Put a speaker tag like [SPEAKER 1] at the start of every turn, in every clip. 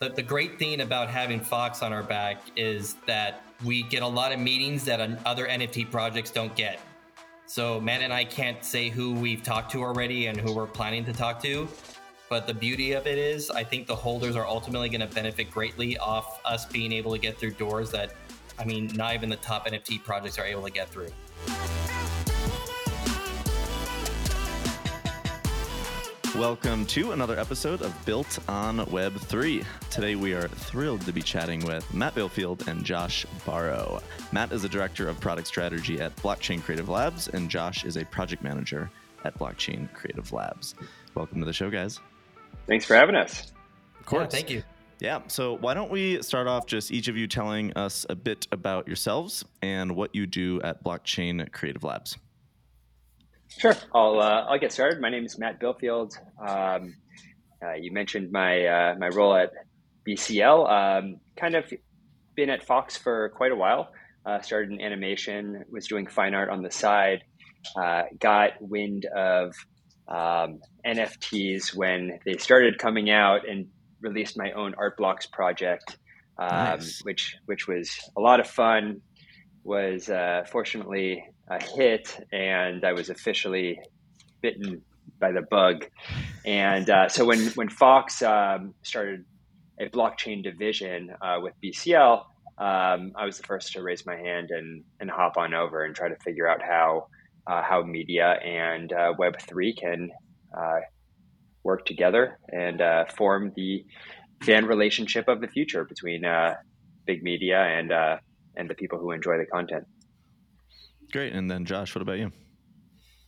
[SPEAKER 1] the, the great thing about having Fox on our back is that we get a lot of meetings that other NFT projects don't get. So Matt and I can't say who we've talked to already and who we're planning to talk to. But the beauty of it is, I think the holders are ultimately going to benefit greatly off us being able to get through doors that, I mean, not even the top NFT projects are able to get through.
[SPEAKER 2] Welcome to another episode of Built on Web3. Today we are thrilled to be chatting with Matt Bilfield and Josh Baro. Matt is the director of product strategy at Blockchain Creative Labs, and Josh is a project manager at Blockchain Creative Labs. Welcome to the show, guys.
[SPEAKER 3] Thanks for having us.
[SPEAKER 1] Of course. Yeah, thank you.
[SPEAKER 2] Yeah, so why don't we start off just each of you telling us a bit about yourselves and what you do at Blockchain Creative Labs?
[SPEAKER 3] Sure, I'll uh, I'll get started. My name is Matt Bilfield. Um, uh, you mentioned my uh, my role at BCL. Um, kind of been at Fox for quite a while. Uh, started in animation, was doing fine art on the side. Uh, got wind of um, NFTs when they started coming out, and released my own art blocks project, um, nice. which which was a lot of fun. Was uh, fortunately a hit, and I was officially bitten by the bug. And uh, so when when Fox um, started a blockchain division uh, with BCL, um, I was the first to raise my hand and and hop on over and try to figure out how uh, how media and uh, Web three can uh, work together and uh, form the fan relationship of the future between big media and and the people who enjoy the content.
[SPEAKER 2] Great. And then Josh, what about you?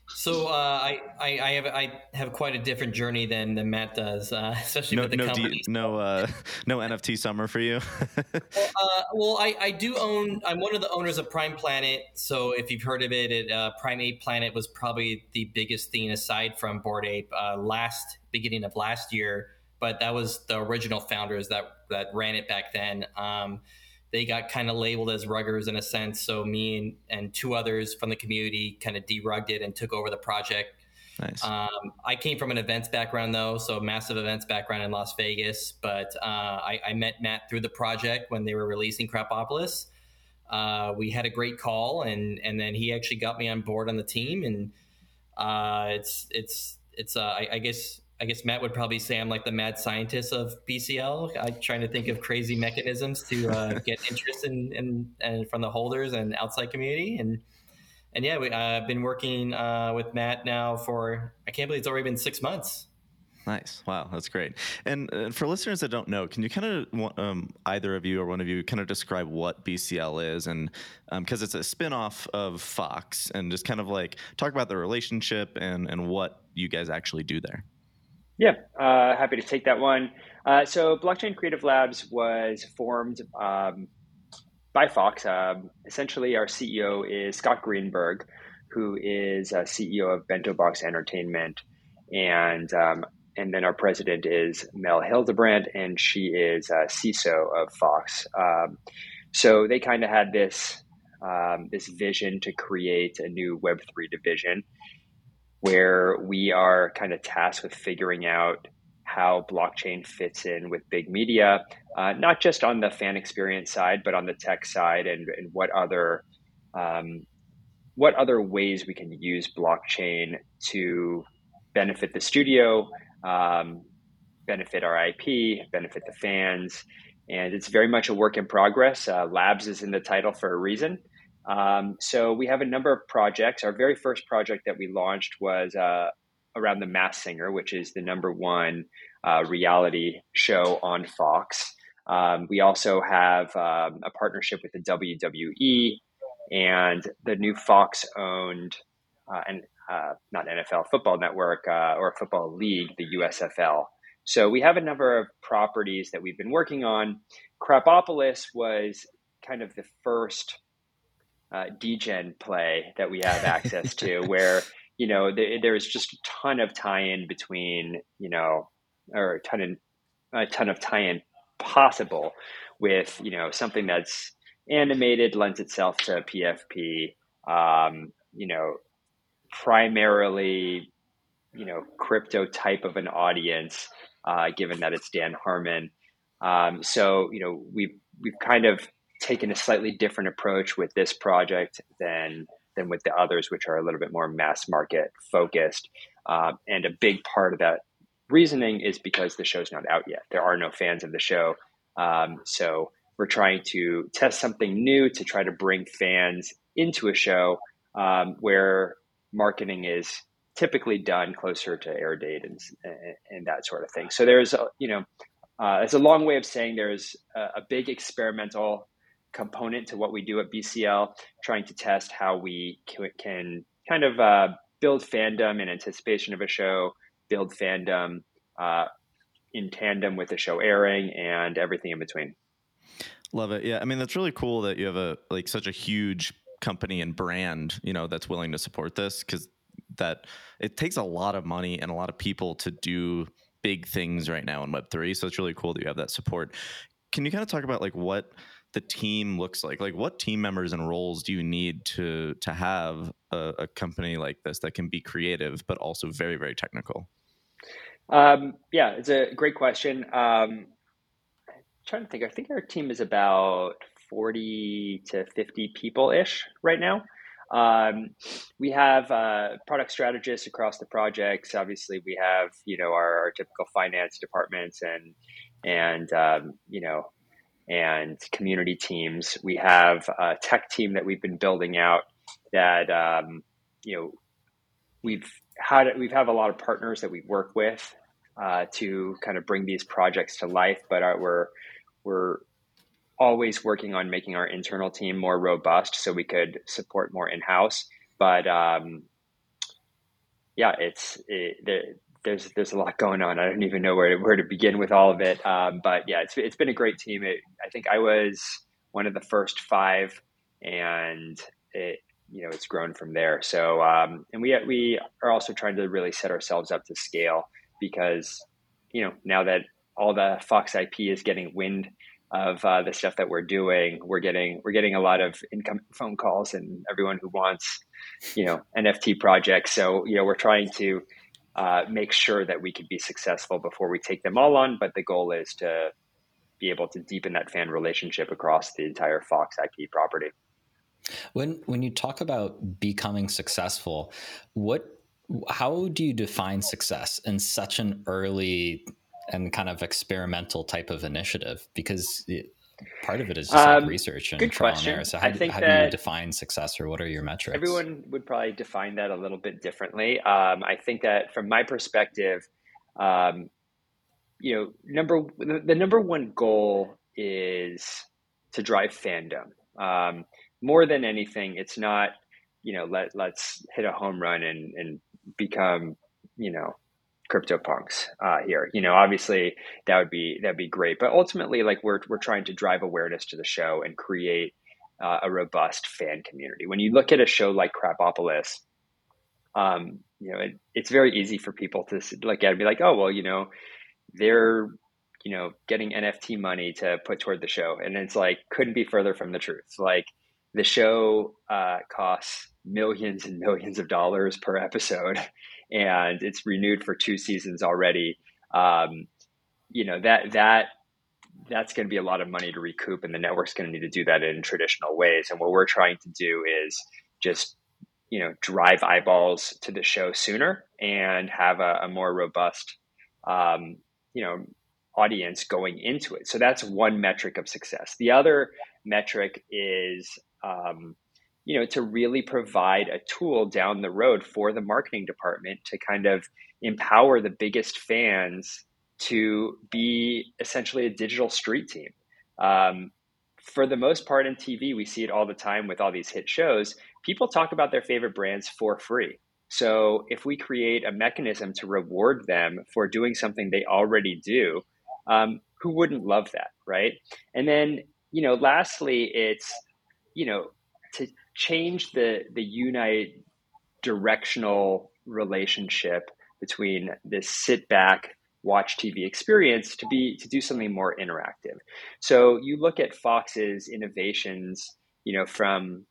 [SPEAKER 1] So uh, I, I, I have I have quite a different journey than, than Matt does, uh, especially no, with the
[SPEAKER 2] no
[SPEAKER 1] company.
[SPEAKER 2] D, no uh, no NFT summer for you.
[SPEAKER 1] well, uh, well, I, I do own. I'm one of the owners of Prime Planet. So if you've heard of it, it uh, Prime Ape Planet was probably the biggest thing aside from Bored Ape uh, last beginning of last year. But that was the original founders that that ran it back then. Um, they got kind of labeled as ruggers in a sense. So me and, and two others from the community kind of derugged it and took over the project.
[SPEAKER 2] Nice.
[SPEAKER 1] Um, I came from an events background though, so massive events background in Las Vegas. But uh, I, I, met Matt through the project when they were releasing Krapopolis. Uh, we had a great call, and and then he actually got me on board on the team, and uh, it's it's it's uh, I, I guess I guess Matt would probably say I'm like the mad scientist of BCL. I'm trying to think of crazy mechanisms to uh, get interest in, in, in, from the holders and outside community. And and yeah, we, uh, I've been working uh, with Matt now for I can't believe it's already been six months.
[SPEAKER 2] Nice. Wow, that's great. And uh, for listeners that don't know, can you kind of um, either of you or one of you kind of describe what BCL is, and because um, it's a spinoff of Fox, and just kind of like talk about the relationship and and what you guys actually do there.
[SPEAKER 3] Yeah, uh, happy to take that one. Uh, so, Blockchain Creative Labs was formed um, by Fox. Um, essentially, our CEO is Scott Greenberg, who is a CEO of Bento Box Entertainment, and um, and then our president is Mel Hildebrandt, and she is a CISO of Fox. Um, so they kind of had this um, this vision to create a new Web three division where we are kind of tasked with figuring out how blockchain fits in with big media, uh, not just on the fan experience side, but on the tech side, and, and what other um, what other ways we can use blockchain to benefit the studio, um, benefit our IP, benefit the fans, and it's very much a work in progress. Uh, Labs is in the title for a reason. Um, so we have a number of projects. Our very first project that we launched was uh, around the Masked Singer, which is the number one uh, reality show on Fox. Um, we also have um, a partnership with the WWE and the new Fox owned uh, and uh, not NFL Football Network uh, or Football League, the USFL. So we have a number of properties that we've been working on. Krapopolis was kind of the first uh, degen play that we have access to, where you know th- there's just a ton of tie-in between you know, or a ton of a ton of tie-in possible with you know something that's animated lends itself to PFP. Um, you know, primarily you know crypto type of an audience, uh, given that it's Dan Harmon. Um, so you know we've we've kind of taken a slightly different approach with this project than than with the others, which are a little bit more mass market focused. Um, and a big part of that reasoning is because the show's not out yet. There are no fans of the show, um, so we're trying to test something new to try to bring fans into a show um, where marketing is typically done closer to air date and, and that sort of thing. So there's, a, you know, uh, it's a long way of saying there's a, a, big experimental component to what we do at BCL, trying to test how we can, kind of uh, build fandom in anticipation of a show, build fandom uh, in tandem with the show airing, and everything in between.
[SPEAKER 2] Love it. Yeah, I mean that's really cool that you have a like such a huge company and brand, you know, that's willing to support this because that it takes a lot of money and a lot of people to do big things right now in Web3. So it's really cool that you have that support. Can you kind of talk about like what the team looks like? Like what team members and roles do you need to to have a, a company like this that can be creative but also very very technical?
[SPEAKER 3] Um, yeah, it's a great question. Um, trying to think. I think our team is about 40 to 50 people ish right now. Um, we have uh, product strategists across the projects. Obviously, we have you know our, our typical finance departments and and um, you know and community teams. We have a tech team that we've been building out that um, you know we've had we've have a lot of partners that we work with uh, to kind of bring these projects to life, but our, we're we're always working on making our internal team more robust so we could support more in house. But um, yeah, it's it, there's there's a lot going on. I don't even know where to, where to begin with all of it. Um, but yeah, it's it's been a great team. It, I think I was one of the first five, and it you know it's grown from there. So um, and we we are also trying to really set ourselves up to scale because you know now that all the Fox IP is getting wind of uh, the stuff that we're doing. We're getting we're getting a lot of incoming phone calls and everyone who wants you know NFT projects. So you know we're trying to uh, make sure that we can be successful before we take them all on. But the goal is to be able to deepen that fan relationship across the entire Fox IP property.
[SPEAKER 4] When when you talk about becoming successful, what how do you define success in such an early and kind of experimental type of initiative? Because it, part of it is just um, like research and trial question. and error. So how, do, how do you define success, or what are your metrics?
[SPEAKER 3] Everyone would probably define that a little bit differently. Um, I think that from my perspective, um, you know, number the, the, number one goal is to drive fandom. Um, more than anything, it's not you know let let's hit a home run and and become you know CryptoPunks uh, here. You know, obviously that would be that'd be great, but ultimately, like we're we're trying to drive awareness to the show and create uh, a robust fan community. When you look at a show like Krapopolis, um, you know, it, it's very easy for people to look at and be like, oh, well, you know, they're you know getting NFT money to put toward the show, and it's like couldn't be further from the truth. Like the show uh, costs millions and millions of dollars per episode and it's renewed for two seasons already. Um, you know that that that's going to be a lot of money to recoup, and the network's going to need to do that in traditional ways. And what we're trying to do is just you know drive eyeballs to the show sooner and have a, a more robust um, you know audience going into it. So that's one metric of success. The other metric is um, you know, to really provide a tool down the road for the marketing department to kind of empower the biggest fans to be essentially a digital street team. Um, for the most part in TV, we see it all the time with all these hit shows. People talk about their favorite brands for free. So if we create a mechanism to reward them for doing something they already do, um, who wouldn't love that, right? And then, you know, lastly, it's, you know, to change the the unite directional relationship between this sit back watch TV experience to be to do something more interactive. So you look at Fox's innovations, you know, from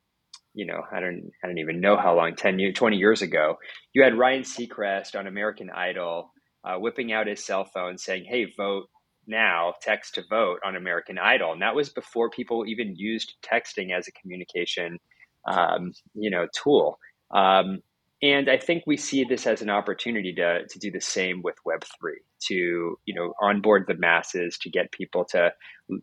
[SPEAKER 3] you know, I don't I don't even know how long, 10 years, 20 years ago, you had Ryan Seacrest on American Idol uh, whipping out his cell phone saying, "Hey, vote now text to vote on American Idol, and that was before people even used texting as a communication, um, you know, tool. Um, and I think we see this as an opportunity to to do the same with Web three, to you know onboard the masses, to get people to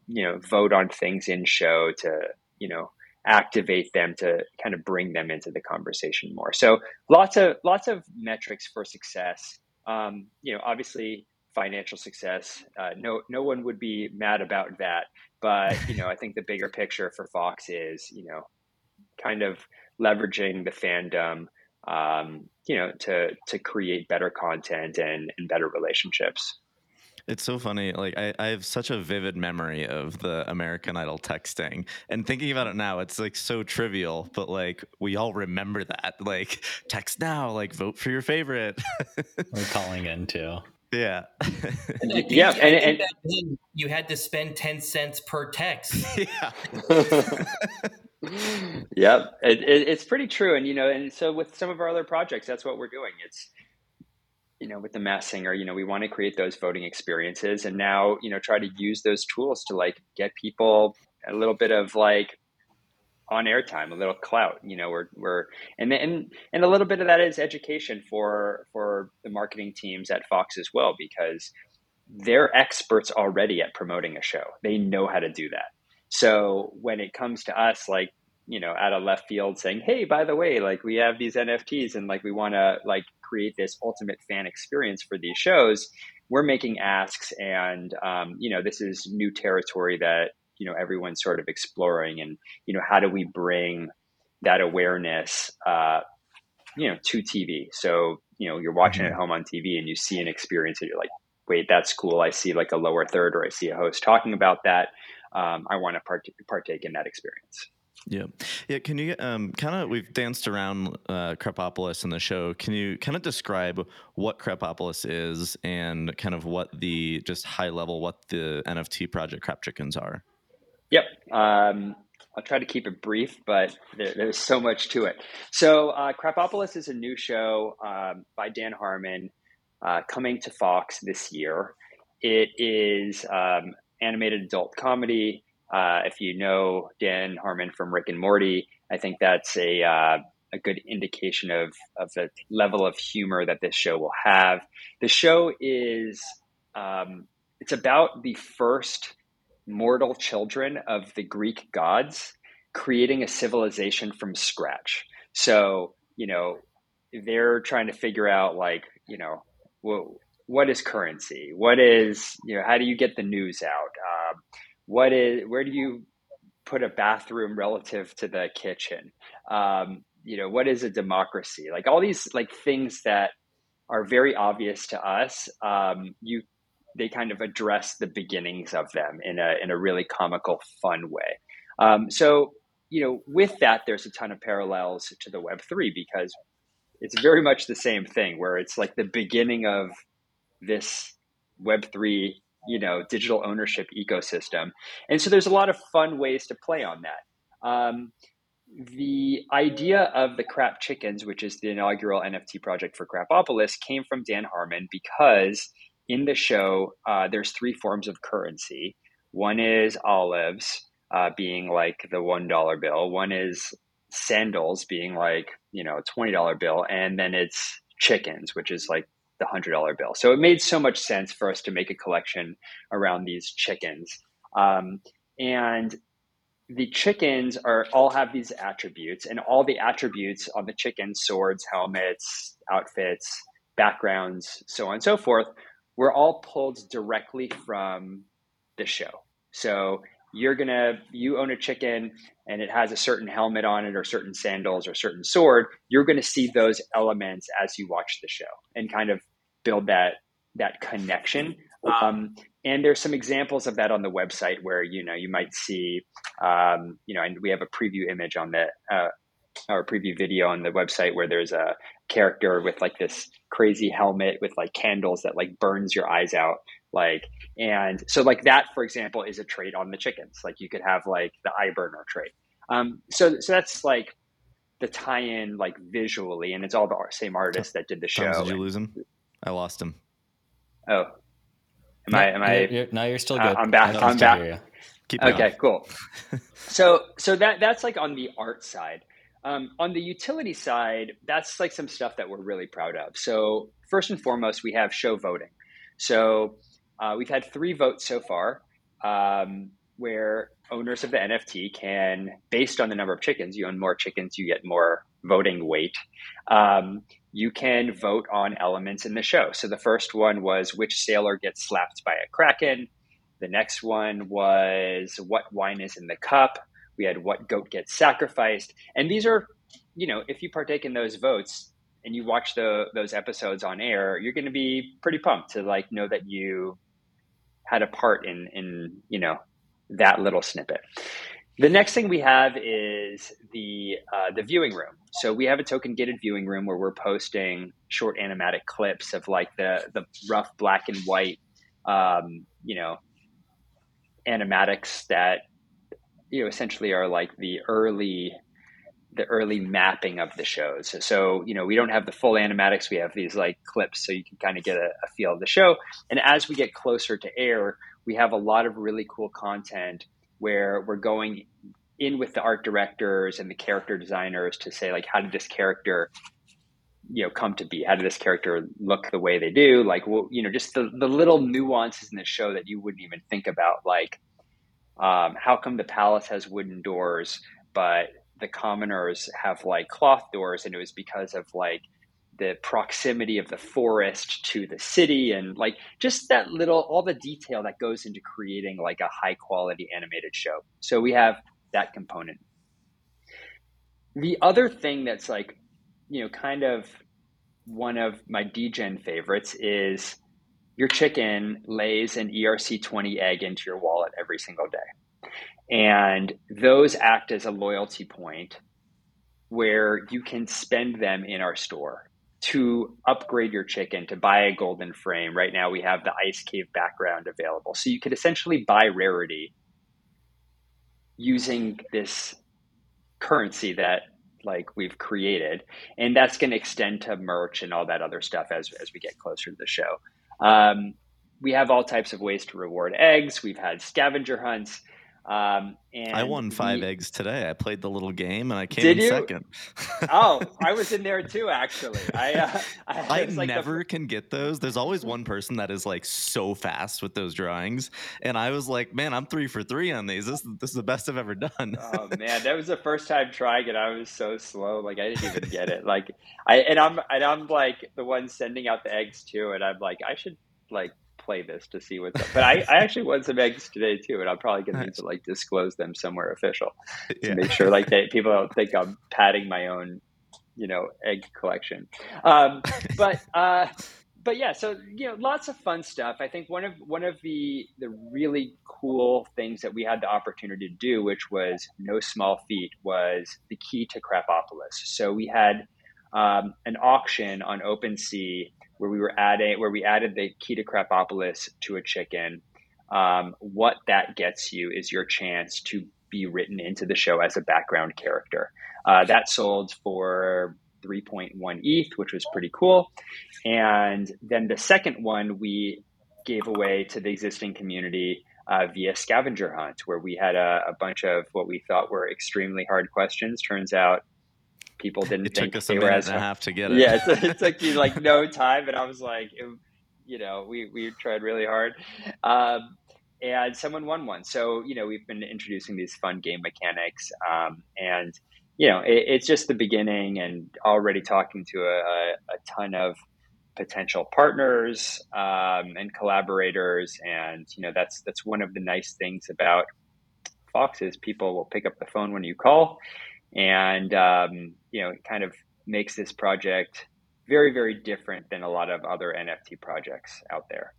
[SPEAKER 3] you know vote on things in show, to you know activate them to kind of bring them into the conversation more. So lots of lots of metrics for success. Um, you know, obviously financial success. Uh, no, no one would be mad about that. But you know, I think the bigger picture for Fox is you know, kind of leveraging the fandom, um, you know, to to create better content and and better relationships.
[SPEAKER 2] It's so funny. Like I, I have such a vivid memory of the American Idol texting, and thinking about it now, it's like so trivial. But like we all remember that. Like text now. Like vote for your favorite.
[SPEAKER 4] We're calling in too.
[SPEAKER 2] Yeah.
[SPEAKER 1] and yeah, and, and you had to spend ten cents per text.
[SPEAKER 2] Yeah.
[SPEAKER 3] Yep, it, it, it's pretty true, and you know, and so with some of our other projects, that's what we're doing. It's you know, with the Masked Singer, you know, we want to create those voting experiences, and now you know, try to use those tools to like get people a little bit of like on airtime, a little clout. You know, we're we're and and and a little bit of that is education for for the marketing teams at Fox as well, because they're experts already at promoting a show. They know how to do that. So when it comes to us, like you know, out of left field saying, "Hey, by the way, like we have these NFTs and like we want to like create this ultimate fan experience for these shows," we're making asks, and um, you know, this is new territory that you know everyone's sort of exploring and you know how do we bring that awareness uh, you know to tv so you know you're watching mm-hmm. at home on tv and you see an experience and you're like wait that's cool. I see like a lower third or i see a host talking about that um, i want to part- partake in that experience
[SPEAKER 2] yeah, yeah. Can you um, kind of we've danced around uh, Krapopolis in the show. Can you kind of describe what Krapopolis is and kind of what the just high level what the NFT project Crap Chickens are?
[SPEAKER 3] Yep. Um, I'll try to keep it brief, but there, there's so much to it. So, uh, Krapopolis is a new show um, by Dan Harmon uh, coming to Fox this year. It is um, animated adult comedy. Uh, if you know Dan Harmon from Rick and Morty, I think that's a uh, a good indication of of the level of humor that this show will have. The show is um, it's about the first mortal children of the Greek gods, creating a civilization from scratch. So, you know, they're trying to figure out, like, you know, what, what is currency? What is, you know, how do you get the news out? Um, what is, where do you put a bathroom relative to the kitchen? Um, you know, what is a democracy? Like all these like things that are very obvious to us. Um, you they kind of address the beginnings of them in a in a really comical, fun way. Um, so you know, with that, there's a ton of parallels to the Web three because it's very much the same thing, where it's like the beginning of this Web three, you know, digital ownership ecosystem, and so there's a lot of fun ways to play on that. Um, the idea of the Crap Chickens, which is the inaugural NFT project for Krapopolis, came from Dan Harmon because in the show, uh, there's three forms of currency. One is olives, uh, being like the one dollar bill. One is sandals, being like you know a twenty dollar bill, and then it's chickens, which is like the hundred dollar bill. So it made so much sense for us to make a collection around these chickens. Um, and the chickens are all have these attributes, and all the attributes on the chickens, swords, helmets, outfits, backgrounds, so on and so forth, were all pulled directly from the show. So you're gonna you own a chicken and it has a certain helmet on it or certain sandals or certain sword you're gonna see those elements as you watch the show and kind of build that that connection. Um, and there's some examples of that on the website where you know you might see um, you know and we have a preview image on the uh, or preview video on the website where there's a character with like this crazy helmet with like candles that like burns your eyes out like and so like that for example is a trait on the chickens. Like you could have like the eye burner trait. Um so so that's like the tie-in like visually and it's all the same artist that did the show.
[SPEAKER 2] Did you lose him i lost him
[SPEAKER 3] oh Am I? Am I?
[SPEAKER 4] You're, you're, no, you're still good.
[SPEAKER 3] Uh, I'm back. I'm back.
[SPEAKER 2] Keep
[SPEAKER 3] okay, cool. so, so that that's like on the art side. Um, on the utility side, that's like some stuff that we're really proud of. So, first and foremost, we have show voting. So, uh, we've had three votes so far, um, where owners of the NFT can, based on the number of chickens, you own more chickens, you get more voting weight. Um, you can vote on elements in the show. So the first one was which sailor gets slapped by a kraken. The next one was what wine is in the cup. We had what goat gets sacrificed. And these are, you know, if you partake in those votes and you watch the those episodes on air, you're going to be pretty pumped to like know that you had a part in in, you know, that little snippet. The next thing we have is the uh, the viewing room. So we have a token gated viewing room where we're posting short animatic clips of like the the rough black and white, um, you know, animatics that you know essentially are like the early the early mapping of the shows. So, you know, we don't have the full animatics. We have these like clips so you can kind of get a, a, feel of the show. And as we get closer to air, we have a lot of really cool content where we're going in with the art directors and the character designers to say like how did this character you know come to be? How did this character look the way they do? Like well, you know just the, the little nuances in the show that you wouldn't even think about like um, how come the palace has wooden doors but the commoners have like cloth doors and it was because of like the proximity of the forest to the city and like just that little all the detail that goes into creating like a high quality animated show. So we have that component the other thing that's like you know kind of one of my degen favorites is your chicken lays an erc20 egg into your wallet every single day and those act as a loyalty point where you can spend them in our store to upgrade your chicken to buy a golden frame. Right now, we have the ice cave background available. So you could essentially buy rarity using this currency that like we've created and that's going to extend to merch and all that other stuff as, as we get closer to the show. Um, we have all types of ways to reward eggs. We've had scavenger hunts um, and
[SPEAKER 2] I won five we, eggs today. I played the little game and I came in you? second.
[SPEAKER 3] oh, I was in there too. Actually, I uh,
[SPEAKER 2] I, I like never the... can get those. There's always one person that is like so fast with those drawings, and I was like, man, I'm three for three on these. This this is the best I've ever done.
[SPEAKER 3] oh man, that was the first time trying it. I was so slow. Like I didn't even get it. Like I and I'm and I'm like the one sending out the eggs too, and I'm like I should like play this to see what's up. But I, I actually won some eggs today too, and I'm probably going to need to like disclose them somewhere official to yeah. make sure like they, people don't think I'm padding my own, you know, egg collection. Um, but uh, but yeah, so you know, lots of fun stuff. I think one of one of the the really cool things that we had the opportunity to do, which was no small feat, was the key to Krapopolis. So we had um, an auction on OpenSea where we were adding where we added the key to to a chicken. Um, what that gets you is your chance to be written into the show as a background character. Uh, that sold for 3.1 ETH, which was pretty cool. And then the second one we gave away to the existing community uh, via scavenger hunt, where we had a, a, bunch of what we thought were extremely hard questions. Turns out people didn't
[SPEAKER 2] it
[SPEAKER 3] think
[SPEAKER 2] took us a minute and a half to get it.
[SPEAKER 3] Yeah, it, it took you like no time, and I was like, it, you know, we we tried really hard. Um, and someone won one. So you know, we've been introducing these fun game mechanics, um, and you know, it, it's just the beginning, and already talking to a, a, a ton of potential partners um, and collaborators, and you know, that's that's one of the nice things about Fox is people will pick up the phone when you call and um, you know it kind of makes this project very very different than a lot of other nft projects out there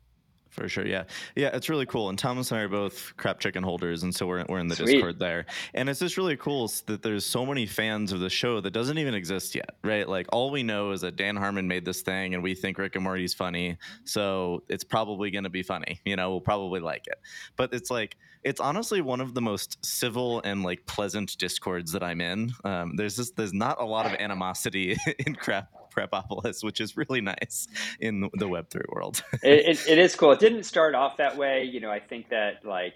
[SPEAKER 2] for sure, yeah, yeah, it's really cool. And Thomas and I are both crap chicken holders, and so we're we're in the Sweet. Discord there. And it's just really cool that there's so many fans of the show that doesn't even exist yet, right? Like all we know is that Dan Harmon made this thing, and we think Rick and Morty's funny, so it's probably going to be funny. You know, we'll probably like it. But it's like it's honestly one of the most civil and like pleasant discords that I'm in. Um, there's just there's not a lot of animosity in crap Krapopolis, which is really nice in the Web3 world.
[SPEAKER 3] it, it, it is cool. It didn't start off that way. You know, I think that like,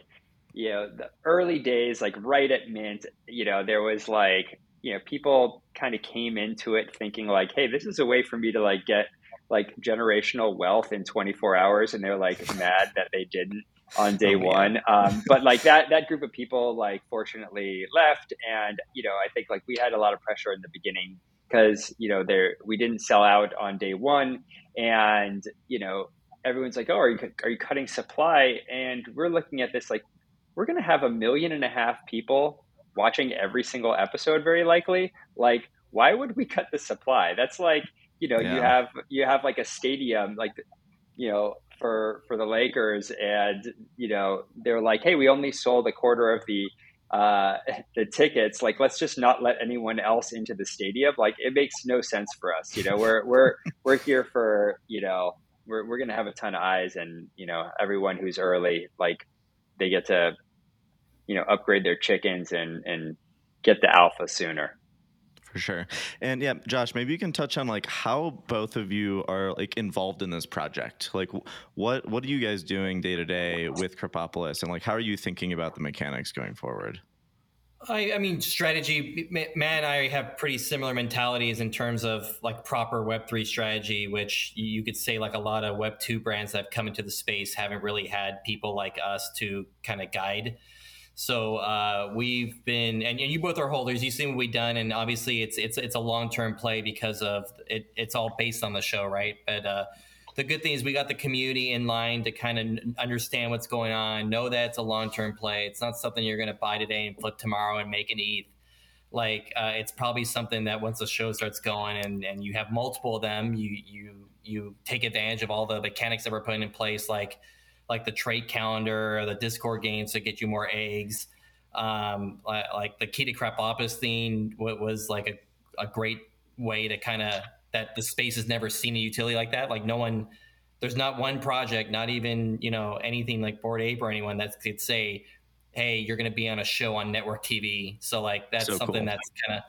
[SPEAKER 3] you know, the early days, like right at Mint, you know, there was like, you know, people kind of came into it thinking like, hey, this is a way for me to like get like generational wealth in 24 hours. And they're like mad that they didn't on day oh, one. Um, but like that that group of people like fortunately left, and you know I think like we had a lot of pressure in the beginning because you know there we didn't sell out on day one, and you know everyone's like, oh, are you are you cutting supply? And we're looking at this like we're going to have a million and a half people watching every single episode, very likely. Like, why would we cut the supply? That's like you know yeah. you have you have like a stadium like you know for for the Lakers, and you know they're like, hey, we only sold a quarter of the uh, the tickets. Like, let's just not let anyone else into the stadium. Like, it makes no sense for us. You know, we're we're we're here for you know we're we're gonna have a ton of eyes, and you know everyone who's early, like they get to you know upgrade their chickens and and get the alpha sooner
[SPEAKER 2] for sure. And yeah, Josh, maybe you can touch on like how both of you are like involved in this project. Like what what are you guys doing day to day with Krapopolis and like how are you thinking about the mechanics going forward?
[SPEAKER 1] I, I mean, strategy. And I have pretty similar mentalities in terms of like proper Web three strategy, which you could say like a lot of Web two brands that have come into the space haven't really had people like us to kind of guide. So uh, we've been, and, you both are holders. You've seen what we've done, and obviously it's it's it's a long term play because of it. It's all based on the show, right? But uh, the good thing is we got the community in line to kind of understand what's going on, know that it's a long term play. It's not something you're going to buy today and flip tomorrow and make an ETH. Like uh, it's probably something that once the show starts going and, and you have multiple of them, you you you take advantage of all the mechanics that we're putting in place, like like the trait calendar or the Discord games to get you more eggs. Um, like the key to Krapopolis thing was like a, a great way to kind of that the space has never seen a utility like that. Like no one, there's not one project, not even you know anything like Bored Ape or anyone that could say, "Hey, you're going to be on a show on network TV." So like that's so something cool. that's kind of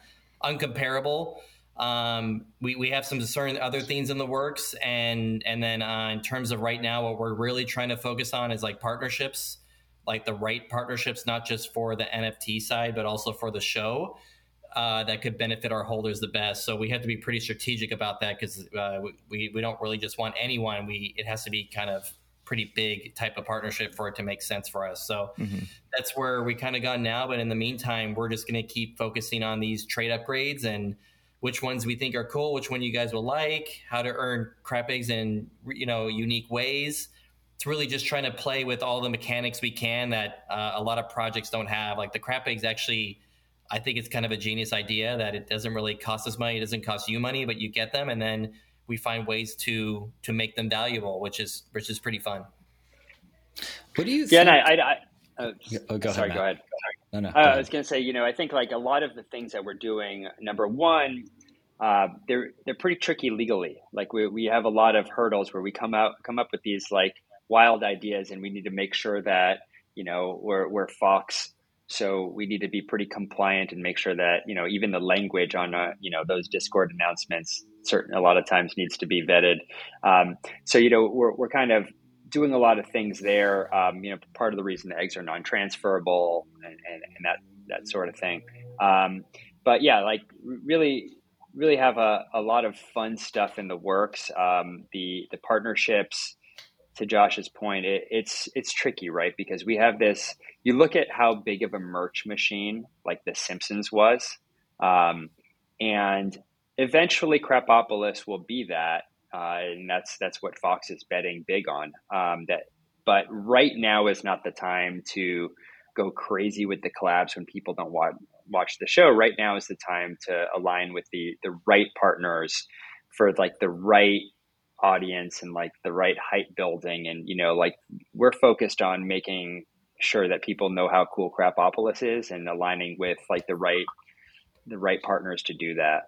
[SPEAKER 1] uncomparable. Um, we, we have some certain other things in the works, and and then uh, in terms of right now, what we're really trying to focus on is like partnerships, like the right partnerships, not just for the NFT side, but also for the show. Uh, that could benefit our holders the best. So we have to be pretty strategic about that because uh, we, we don't really just want anyone. We it has to be kind of pretty big type of partnership for it to make sense for us. So mm-hmm. that's where we kind of gone now. But in the meantime, we're just going to keep focusing on these trade upgrades and which ones we think are cool, which one you guys will like, how to earn crap eggs in you know unique ways. It's really just trying to play with all the mechanics we can that uh, a lot of projects don't have. Like the crap eggs, actually, I think it's kind of a genius idea that it doesn't really cost us money, it doesn't cost you money, but you get them, and then we find ways to to make them valuable, which is which is pretty fun.
[SPEAKER 4] What do you?
[SPEAKER 3] Yeah,
[SPEAKER 4] think?
[SPEAKER 3] I, I, I uh,
[SPEAKER 4] oh, go
[SPEAKER 3] sorry,
[SPEAKER 4] ahead,
[SPEAKER 3] go ahead.
[SPEAKER 4] No, no.
[SPEAKER 3] Uh, I was going to say, you know, I think like a lot of the things that we're doing, number one, uh, they're they're pretty tricky legally. Like we we have a lot of hurdles where we come out come up with these like wild ideas, and we need to make sure that you know we're we're Fox. So we need to be pretty compliant and make sure that you know even the language on uh, you know those Discord announcements certain a lot of times needs to be vetted. Um, so you know we're we're kind of doing a lot of things there. Um, you know, part of the reason the eggs are non-transferable and, and, and that that sort of thing. Um, but yeah, like really, really have a, a lot of fun stuff in the works. Um, the the partnerships, to Josh's point, it, it's it's tricky, right? Because we have this. You look at how big of a merch machine like The Simpsons was, um, and eventually Krapopolis will be that and that's that's what Fox is betting big on. Um, that, but right now is not the time to go crazy with the collabs when people don't watch watch the show. Right now is the time to align with the the right partners for like the right audience and like the right hype building and you know like we're focused on making sure that people know how cool Krapopolis is and aligning with like the right the right partners to do that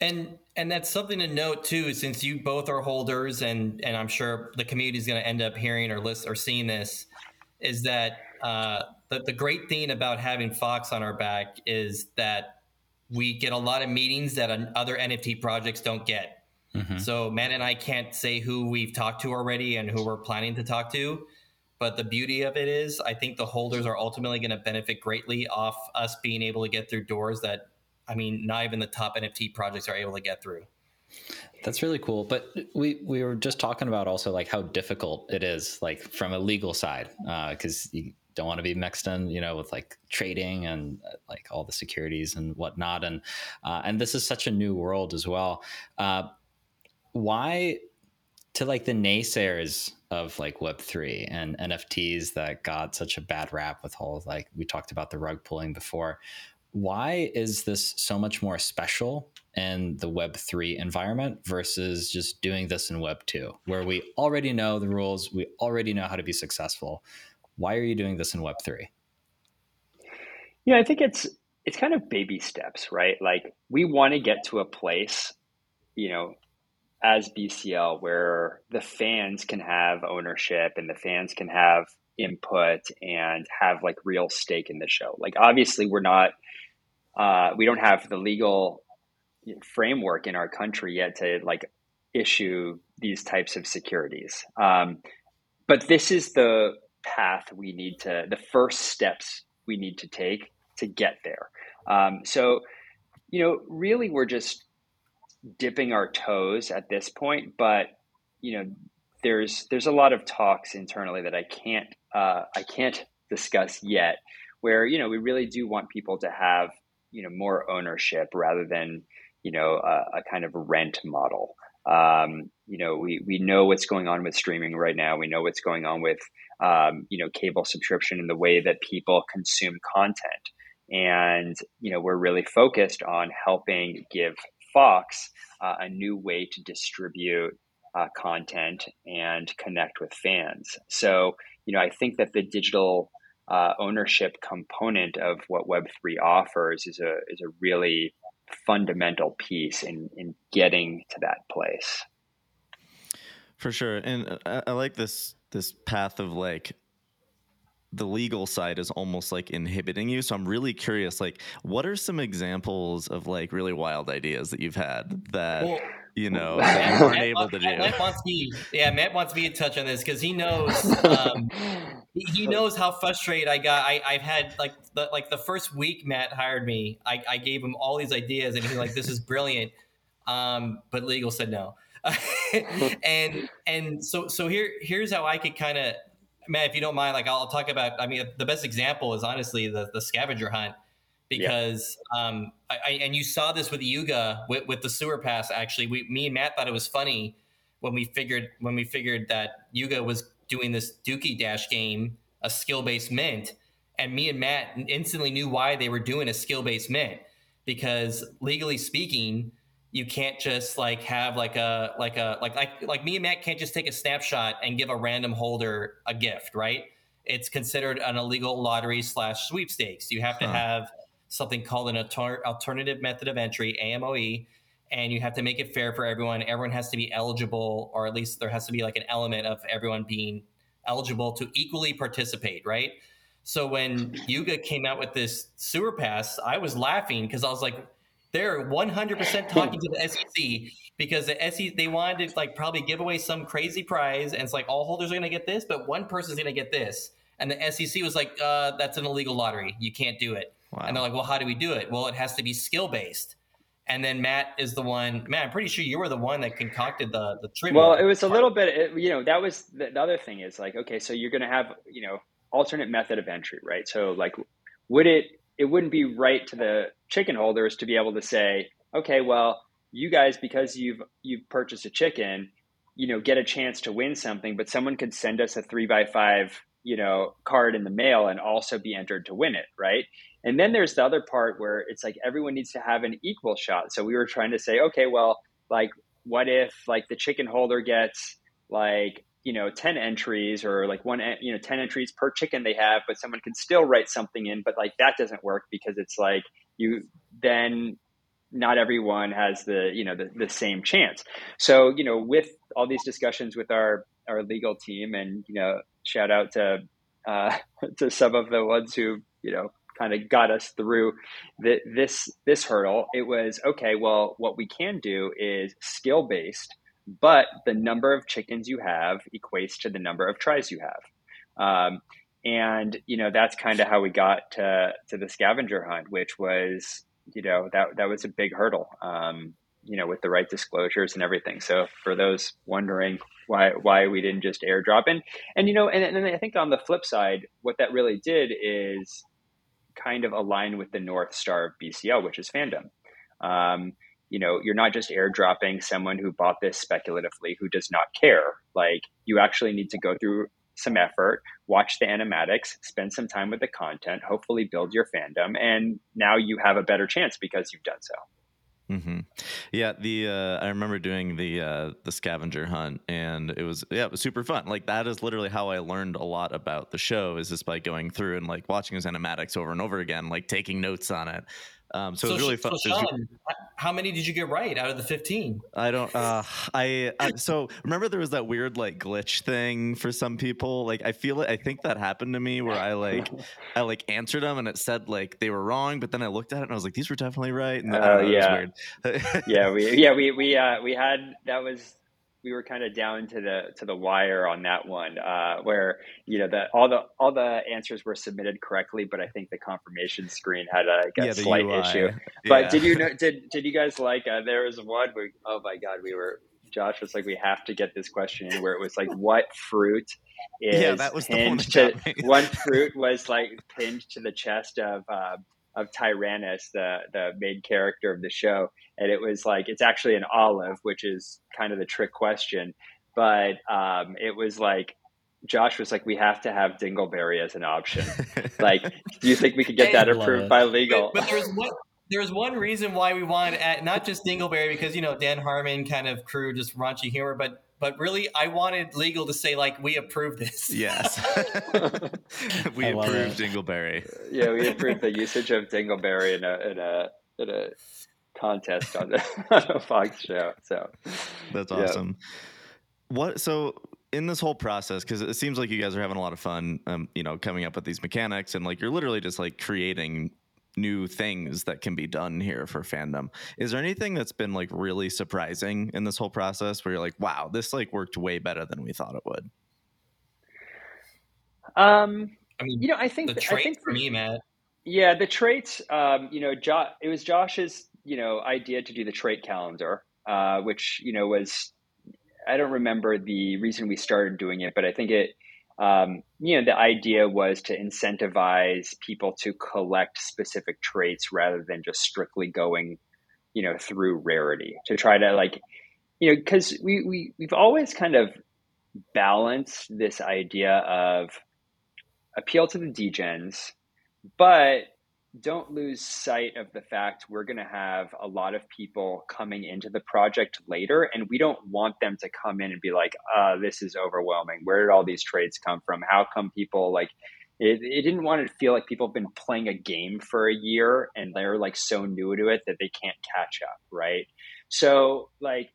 [SPEAKER 1] and and that's something to note too, since you both are holders, and and I'm sure the community is going to end up hearing or list or seeing this, is that uh, the the great thing about having Fox on our back is that we get a lot of meetings that other NFT projects don't get. Mm-hmm. So Matt and I can't say who we've talked to already and who we're planning to talk to. But the beauty of it is, I think the holders are ultimately going to benefit greatly off us being able to get through doors that, I mean, not even the top NFT projects are able to get through.
[SPEAKER 4] That's really cool. But we we were just talking about also like how difficult it is, like from a legal side, because uh, you don't want to be mixed in, you know, with like trading and uh, like all the securities and whatnot. And uh, and this is such a new world as well. Uh, why to like the naysayers of like web3 and nfts that got such a bad rap with all like we talked about the rug pulling before why is this so much more special in the web3 environment versus just doing this in web 2 where we already know the rules we already know how to be successful? Why are you doing this in web 3
[SPEAKER 3] yeah i think it's it's kind of baby steps right? Like we want to get to a place you know as BCL where the fans can have ownership and the fans can have input and have like real stake in the show. Like obviously we're not uh, we don't have the legal framework in our country yet to like issue these types of securities. Um, but this is the path we need to the first steps we need to take to get there. Um, so you know really we're just dipping our toes at this point, but you know, there's there's a lot of talks internally that I can't uh, I can't discuss yet, where you know we really do want people to have you know more ownership rather than you know a, a kind of rent model. Um, you know, we we know what's going on with streaming right now. We know what's going on with um, you know cable subscription and the way that people consume content. And you know, we're really focused on helping give Fox uh, a new way to distribute uh, content and connect with fans. So, you know, I think that the digital uh, ownership component of what Web3 offers is a, is a really fundamental piece in, in getting to that place.
[SPEAKER 2] For sure. And I, I like this this path of like the legal side is almost like inhibiting you. So I'm really curious, like, what are some examples of like really wild ideas that you've had that well, you know that you weren't able to do?
[SPEAKER 1] Matt wants me, yeah, Matt wants me to touch on this because he knows um, he knows how frustrated I got. I, I've had like the like the first week Matt hired me, I, I gave him all these ideas and he's like, "This is brilliant," um, but legal said no. and and so so here here's how I could kind of Matt, if you don't mind, like I'll, talk about. I mean, the best example is honestly the the scavenger hunt because yeah. um, I, I, and you saw this with Yuga with, with the sewer pass. Actually, we me and Matt thought it was funny when we figured when we figured that Yuga was doing this Dookie Dash game, a skill based mint, and me and Matt instantly knew why they were doing a skill based mint because legally speaking you can't just like have like a like a like like like me and Matt can't just take a snapshot and give a random holder a gift, right? It's considered an illegal lottery slash sweepstakes. You have to huh. have something called an alter- alternative method of entry (AMOE), and you have to make it fair for everyone. Everyone has to be eligible, or at least there has to be like an element of everyone being eligible to equally participate, right? So when Yuga came out with this sewer pass, I was laughing because I was like, they're 100% talking to the SEC because the SEC they wanted to like probably give away some crazy prize, and it's like all holders are going to get this, but one person's going to get this. And the SEC was like, uh, "That's an illegal lottery. You can't do it." Wow. And they're like, "Well, how do we do it?" Well, it has to be skill based. And then Matt is the one. Man, I'm pretty sure you were the one that concocted the the trivia.
[SPEAKER 3] Well, it was a little bit. It, you know, that was the, the other thing is like, okay, so you're going to have you know alternate method of entry, right? So like, would it it wouldn't be right to the chicken holders to be able to say, okay, well, you guys, because you've you've purchased a chicken, you know, get a chance to win something, but someone could send us a three by five, you know, card in the mail and also be entered to win it, right? And then there's the other part where it's like everyone needs to have an equal shot. So we were trying to say, okay, well, like, what if like the chicken holder gets like you know 10 entries or like one you know 10 entries per chicken they have but someone can still write something in but like that doesn't work because it's like you then not everyone has the you know the, the same chance so you know with all these discussions with our our legal team and you know shout out to uh, to some of the ones who you know kind of got us through the, this this hurdle. It was okay. Well, what we can do is skill based, but the number of chickens you have equates to the number of tries you have. Um, and you know that's kind of how we got to to the scavenger hunt, which was you know that that was a big hurdle. Um, you know, with the right disclosures and everything. So for those wondering why why we didn't just airdrop and and you know and, and I think on the flip side, what that really did is kind of align with the north star of BCL, which is fandom. Um, you know, you're not just airdropping someone who bought this speculatively who does not care. Like you actually need to go through some effort, watch the animatics, spend some time with the content, hopefully build your fandom, and now you have a better chance because you've done so.
[SPEAKER 2] Mm-hmm. Yeah, the uh, I remember doing the uh, the scavenger hunt, and it was yeah, it was super fun. Like that is literally how I learned a lot about the show is just by going through and like watching his animatics over and over again, like taking notes on it. Um, so, so, it was really fun.
[SPEAKER 1] So Sean, how many did you get right out of the 15?
[SPEAKER 2] I don't, uh, I, I, so remember there was that weird like glitch thing for some people. Like I feel it, I think that happened to me where I like, I like answered them and it said like they were wrong, but then I looked at it and I was like, these were definitely right.
[SPEAKER 3] Oh uh, yeah. yeah. We, yeah, we, we, uh, we had, that was, we were kind of down to the to the wire on that one, uh, where you know the all the all the answers were submitted correctly, but I think the confirmation screen had a, a yeah, slight UI. issue. But yeah. did you know? Did did you guys like? Uh, there was one where oh my god, we were Josh was like, we have to get this question in where it was like, what fruit is yeah, that was pinned to one fruit was like pinned to the chest of uh, of Tyrannis, the the main character of the show, and it was like it's actually an olive, which is kind of the trick question, but um, it was like Josh was like, we have to have Dingleberry as an option. like, do you think we could get that approved by legal?
[SPEAKER 1] But, but there's one. There's one reason why we wanted at not just Dingleberry because you know Dan Harmon kind of crew just raunchy humor, but but really I wanted legal to say like we approve this.
[SPEAKER 2] Yes, we approve Dingleberry.
[SPEAKER 3] Yeah, we approved the usage of Dingleberry in a in a in a contest on the, on a Fox show. So
[SPEAKER 2] that's awesome. Yeah. What so in this whole process because it seems like you guys are having a lot of fun um, you know coming up with these mechanics and like you're literally just like creating new things that can be done here for fandom. Is there anything that's been like really surprising in this whole process where you're like, wow, this like worked way better than we thought it would?
[SPEAKER 3] Um, I mean, you know, I think
[SPEAKER 1] the trait I think for me, Matt.
[SPEAKER 3] Yeah, the traits. Um, you know, jo- it was Josh's you know idea to do the trait calendar, uh, which you know was I don't remember the reason we started doing it, but I think it um, you know, the idea was to incentivize people to collect specific traits rather than just strictly going, you know, through rarity to try to like, you know, because we, we, we've always kind of balanced this idea of appeal to the degens, but don't lose sight of the fact we're going to have a lot of people coming into the project later and we don't want them to come in and be like uh, this is overwhelming. Where did all these traits come from? How come people like it, it didn't want to feel like people have been playing a game for a year and they're like so new to it that they can't catch up right? So like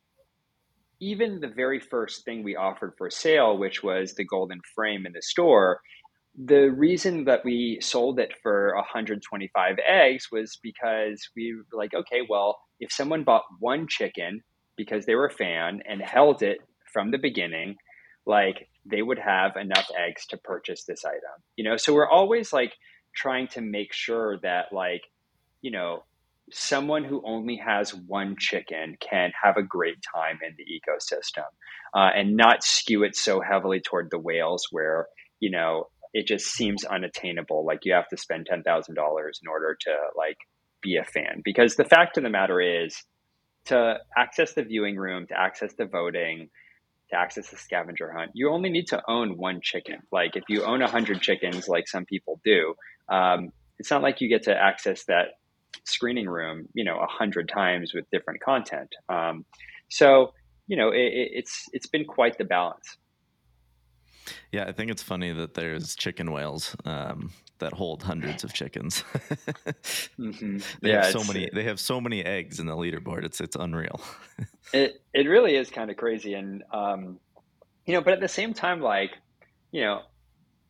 [SPEAKER 3] even the very first thing we offered for sale which was the golden frame in the store the reason that we sold it for 125 eggs was because we were like, okay, well, if someone bought one chicken because they were a fan and held it from the beginning, like they would have enough eggs to purchase this item. You know, so we're always like trying to make sure that like, you know, someone who only has one chicken can have a great time in the ecosystem uh, and not skew it so heavily toward the whales where you know it just seems unattainable. Like you have to spend ten thousand dollars in order to like be a fan. Because the fact of the matter is, to access the viewing room, to access the voting, to access the scavenger hunt, you only need to own one chicken. Like if you own a hundred chickens, like some people do, um, it's not like you get to access that screening room, you know, a hundred times with different content. Um, so you know, it, it's it's been quite the balance.
[SPEAKER 2] Yeah, I think it's funny that there's chicken whales um, that hold hundreds of chickens. mm-hmm. They yeah, have so many. They have so many eggs in the leaderboard. It's it's unreal.
[SPEAKER 3] it it really is kind of crazy, and um, you know, but at the same time, like you know,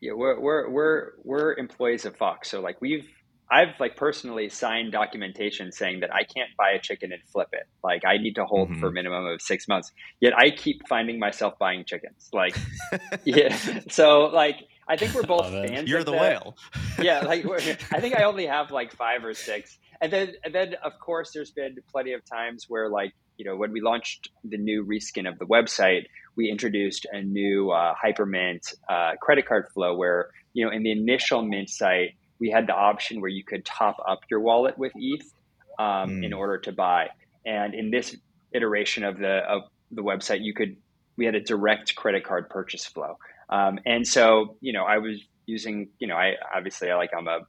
[SPEAKER 3] yeah, we're we're we're we're employees of Fox, so like we've I've like personally signed documentation saying that I can't buy a chicken and flip it. Like I need to hold mm-hmm. for a minimum of six months. Yet I keep finding myself buying chickens. Like, yeah. So like, I think we're both fans.
[SPEAKER 2] You're the whale.
[SPEAKER 3] yeah. Like I think I only have like five or six. And then, and then of course there's been plenty of times where like, you know, when we launched the new reskin of the website, we introduced a new uh, Hypermint uh, credit card flow where, you know, in the initial Mint site, we had the option where you could top up your wallet with ETH um, mm. in order to buy. And in this iteration of the of the website, you could we had a direct credit card purchase flow. Um, and so, you know, I was using, you know, I obviously I like I'm a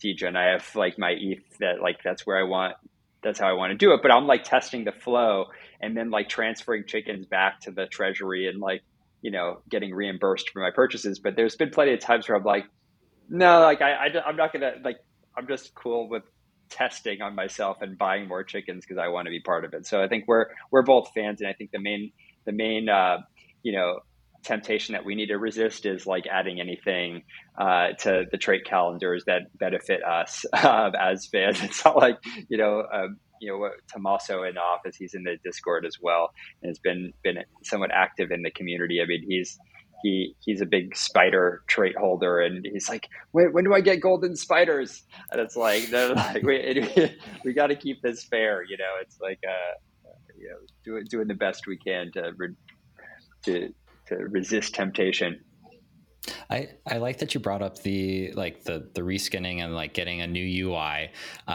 [SPEAKER 3] degen and I have like my ETH that like that's where I want that's how I want to do it. But I'm like testing the flow and then like transferring chickens back to the treasury and like, you know, getting reimbursed for my purchases. But there's been plenty of times where I'm like, no, like I, I am not gonna like I'm just cool with testing on myself and buying more chickens because I want to be part of it. So I think we're we're both fans, and I think the main the main uh, you know temptation that we need to resist is like adding anything uh, to the trait calendars that benefit us uh, as fans. It's not like you know. Um, you know, Tommaso in office, he's in the Discord as well, and has been been somewhat active in the community. I mean, he's he he's a big spider trait holder, and he's like, "When, do I get golden spiders?" And it's like, like we, we got to keep this fair, you know. It's like, uh, you know, doing doing the best we can to to to resist temptation.
[SPEAKER 4] I, I like that you brought up the like the the reskinning and like getting a new UI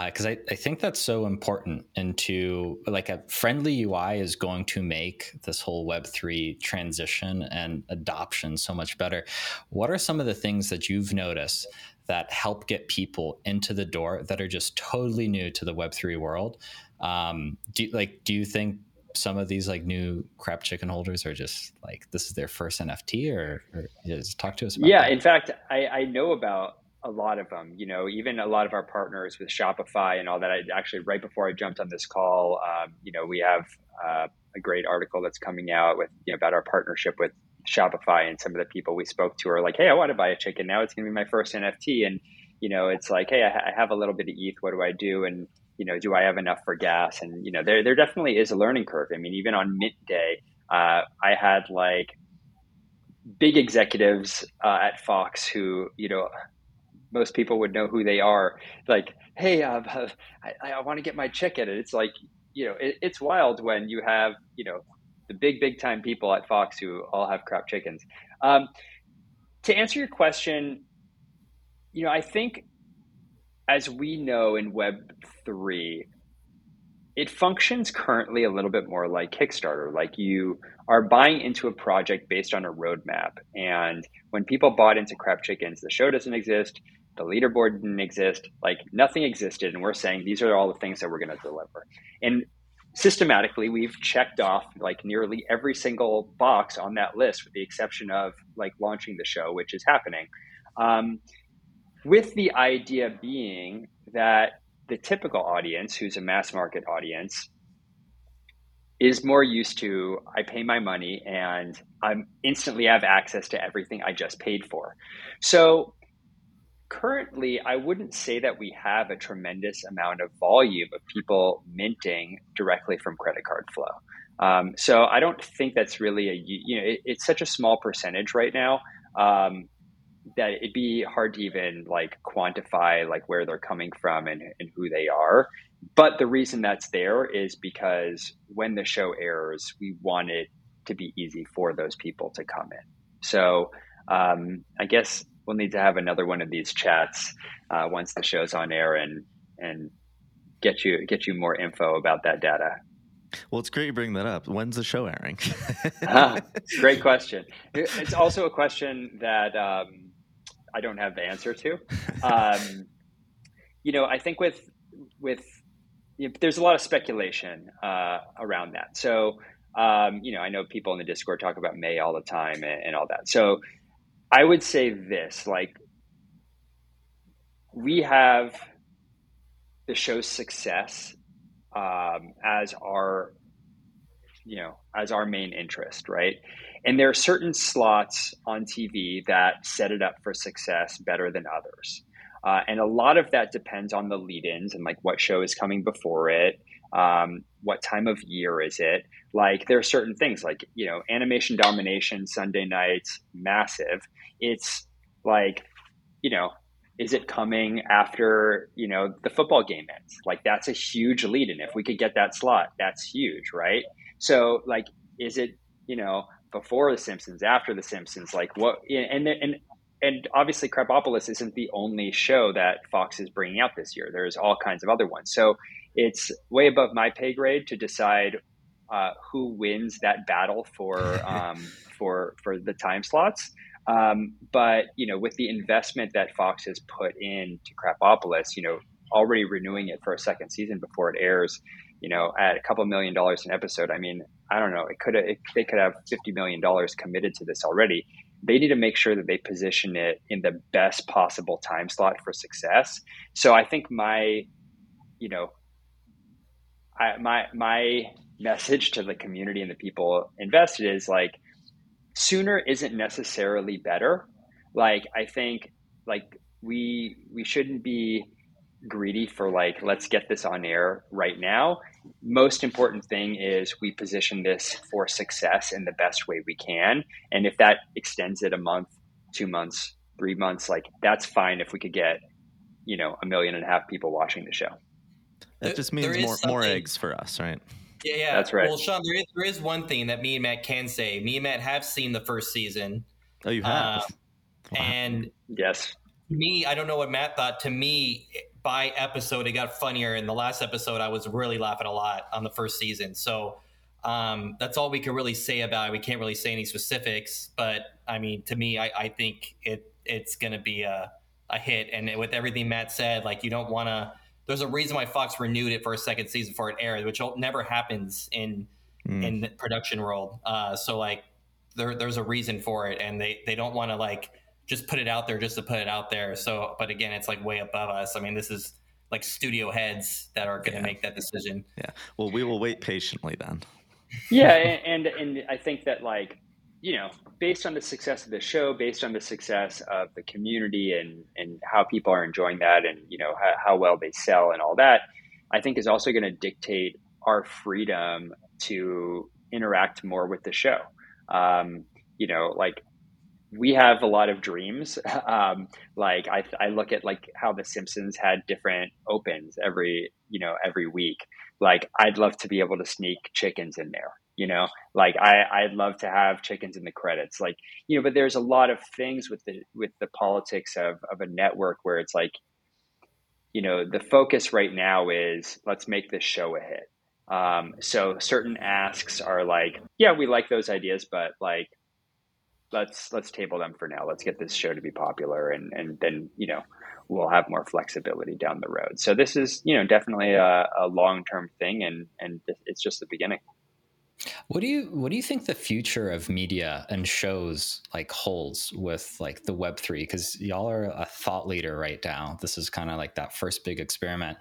[SPEAKER 4] because uh, I, I think that's so important into like a friendly UI is going to make this whole Web three transition and adoption so much better. What are some of the things that you've noticed that help get people into the door that are just totally new to the Web three world? Um, do like do you think some of these like new crap chicken holders are just like this is their first NFT, or, or just talk to us about. It.
[SPEAKER 3] Yeah,
[SPEAKER 4] that.
[SPEAKER 3] in fact, I, I know about a lot of them. You know, even a lot of our partners with Shopify and all that. I actually right before I jumped on this call, um, you know, we have uh, a great article that's coming out with you know, about our partnership with Shopify and some of the people we spoke to are like, hey, I want to buy a chicken now. It's going to be my first NFT, and you know, it's like, hey, I, I have a little bit of ETH. What do I do? And you know, do I have enough for gas? And you know, there there definitely is a learning curve. I mean, even on mint day, uh, I had like big executives uh, at Fox who, you know, most people would know who they are. Like, hey, uh, I, I want to get my chicken, and it's like, you know, it, it's wild when you have, you know, the big big time people at Fox who all have crap chickens. Um, to answer your question, you know, I think as we know in Web3, it functions currently a little bit more like Kickstarter. Like you are buying into a project based on a roadmap. And when people bought into Crap Chickens, the show doesn't exist, the leaderboard didn't exist, like nothing existed. And we're saying these are all the things that we're going to deliver. And systematically, we've checked off like nearly every single box on that list, with the exception of like launching the show, which is happening. Um, with the idea being that the typical audience, who's a mass market audience, is more used to I pay my money and I'm instantly have access to everything I just paid for. So currently, I wouldn't say that we have a tremendous amount of volume of people minting directly from credit card flow. Um, so I don't think that's really a you know it, it's such a small percentage right now. Um, that it'd be hard to even like quantify like where they're coming from and, and who they are but the reason that's there is because when the show airs we want it to be easy for those people to come in so um, i guess we'll need to have another one of these chats uh, once the show's on air and and get you get you more info about that data
[SPEAKER 2] well, it's great you bring that up. When's the show airing?
[SPEAKER 3] ah, great question. It's also a question that um, I don't have the answer to. Um, you know, I think with with you know, there's a lot of speculation uh, around that. So, um, you know, I know people in the Discord talk about May all the time and, and all that. So, I would say this: like, we have the show's success um, as our you know as our main interest right and there are certain slots on tv that set it up for success better than others Uh, and a lot of that depends on the lead ins and like what show is coming before it. Um, what time of year is it? Like there are certain things like, you know, animation domination, Sunday nights, massive. It's like, you know, is it coming after, you know, the football game ends? Like that's a huge lead in. If we could get that slot, that's huge, right? So like, is it, you know, before the Simpsons, after the Simpsons, like what, and, and, and obviously Krapopolis isn't the only show that Fox is bringing out this year. There's all kinds of other ones. So it's way above my pay grade to decide uh, who wins that battle for um, for for the time slots. Um, but you know, with the investment that Fox has put into Krapopolis, you know, already renewing it for a second season before it airs, you know, at a couple million dollars an episode. I mean, I don't know. It could it, they could have fifty million dollars committed to this already they need to make sure that they position it in the best possible time slot for success. So I think my, you know, I, my my message to the community and the people invested is like sooner isn't necessarily better. Like I think like we we shouldn't be greedy for like let's get this on air right now most important thing is we position this for success in the best way we can. And if that extends it a month, two months, three months, like that's fine if we could get, you know, a million and a half people watching the show.
[SPEAKER 2] That just means more more eggs for us, right?
[SPEAKER 1] Yeah, yeah.
[SPEAKER 3] That's right.
[SPEAKER 1] Well, Sean, there is, there is one thing that me and Matt can say. Me and Matt have seen the first season.
[SPEAKER 2] Oh, you have? Uh,
[SPEAKER 1] wow. And
[SPEAKER 3] yes.
[SPEAKER 1] Me, I don't know what Matt thought. To me, by episode, it got funnier. In the last episode, I was really laughing a lot on the first season. So um, that's all we can really say about it. We can't really say any specifics, but I mean, to me, I, I think it it's going to be a, a hit. And with everything Matt said, like you don't want to. There's a reason why Fox renewed it for a second season for it aired, which never happens in mm. in the production world. Uh, so like, there, there's a reason for it, and they they don't want to like just put it out there just to put it out there. So, but again, it's like way above us. I mean, this is like studio heads that are going to yeah. make that decision.
[SPEAKER 2] Yeah. Well, we will wait patiently then.
[SPEAKER 3] yeah, and, and and I think that like you know, based on the success of the show, based on the success of the community, and and how people are enjoying that, and you know how, how well they sell and all that, I think is also going to dictate our freedom to interact more with the show. Um, you know, like we have a lot of dreams. Um, like I, I look at like how The Simpsons had different opens every you know every week. Like I'd love to be able to sneak chickens in there. You know, like I I'd love to have chickens in the credits. Like you know, but there's a lot of things with the with the politics of of a network where it's like, you know, the focus right now is let's make this show a hit. Um, so certain asks are like, yeah, we like those ideas, but like let's let's table them for now. Let's get this show to be popular, and and then you know we'll have more flexibility down the road. So this is you know definitely a, a long term thing, and and it's just the beginning.
[SPEAKER 4] What do you what do you think the future of media and shows like holds with like the Web three? Because y'all are a thought leader right now. This is kind of like that first big experiment.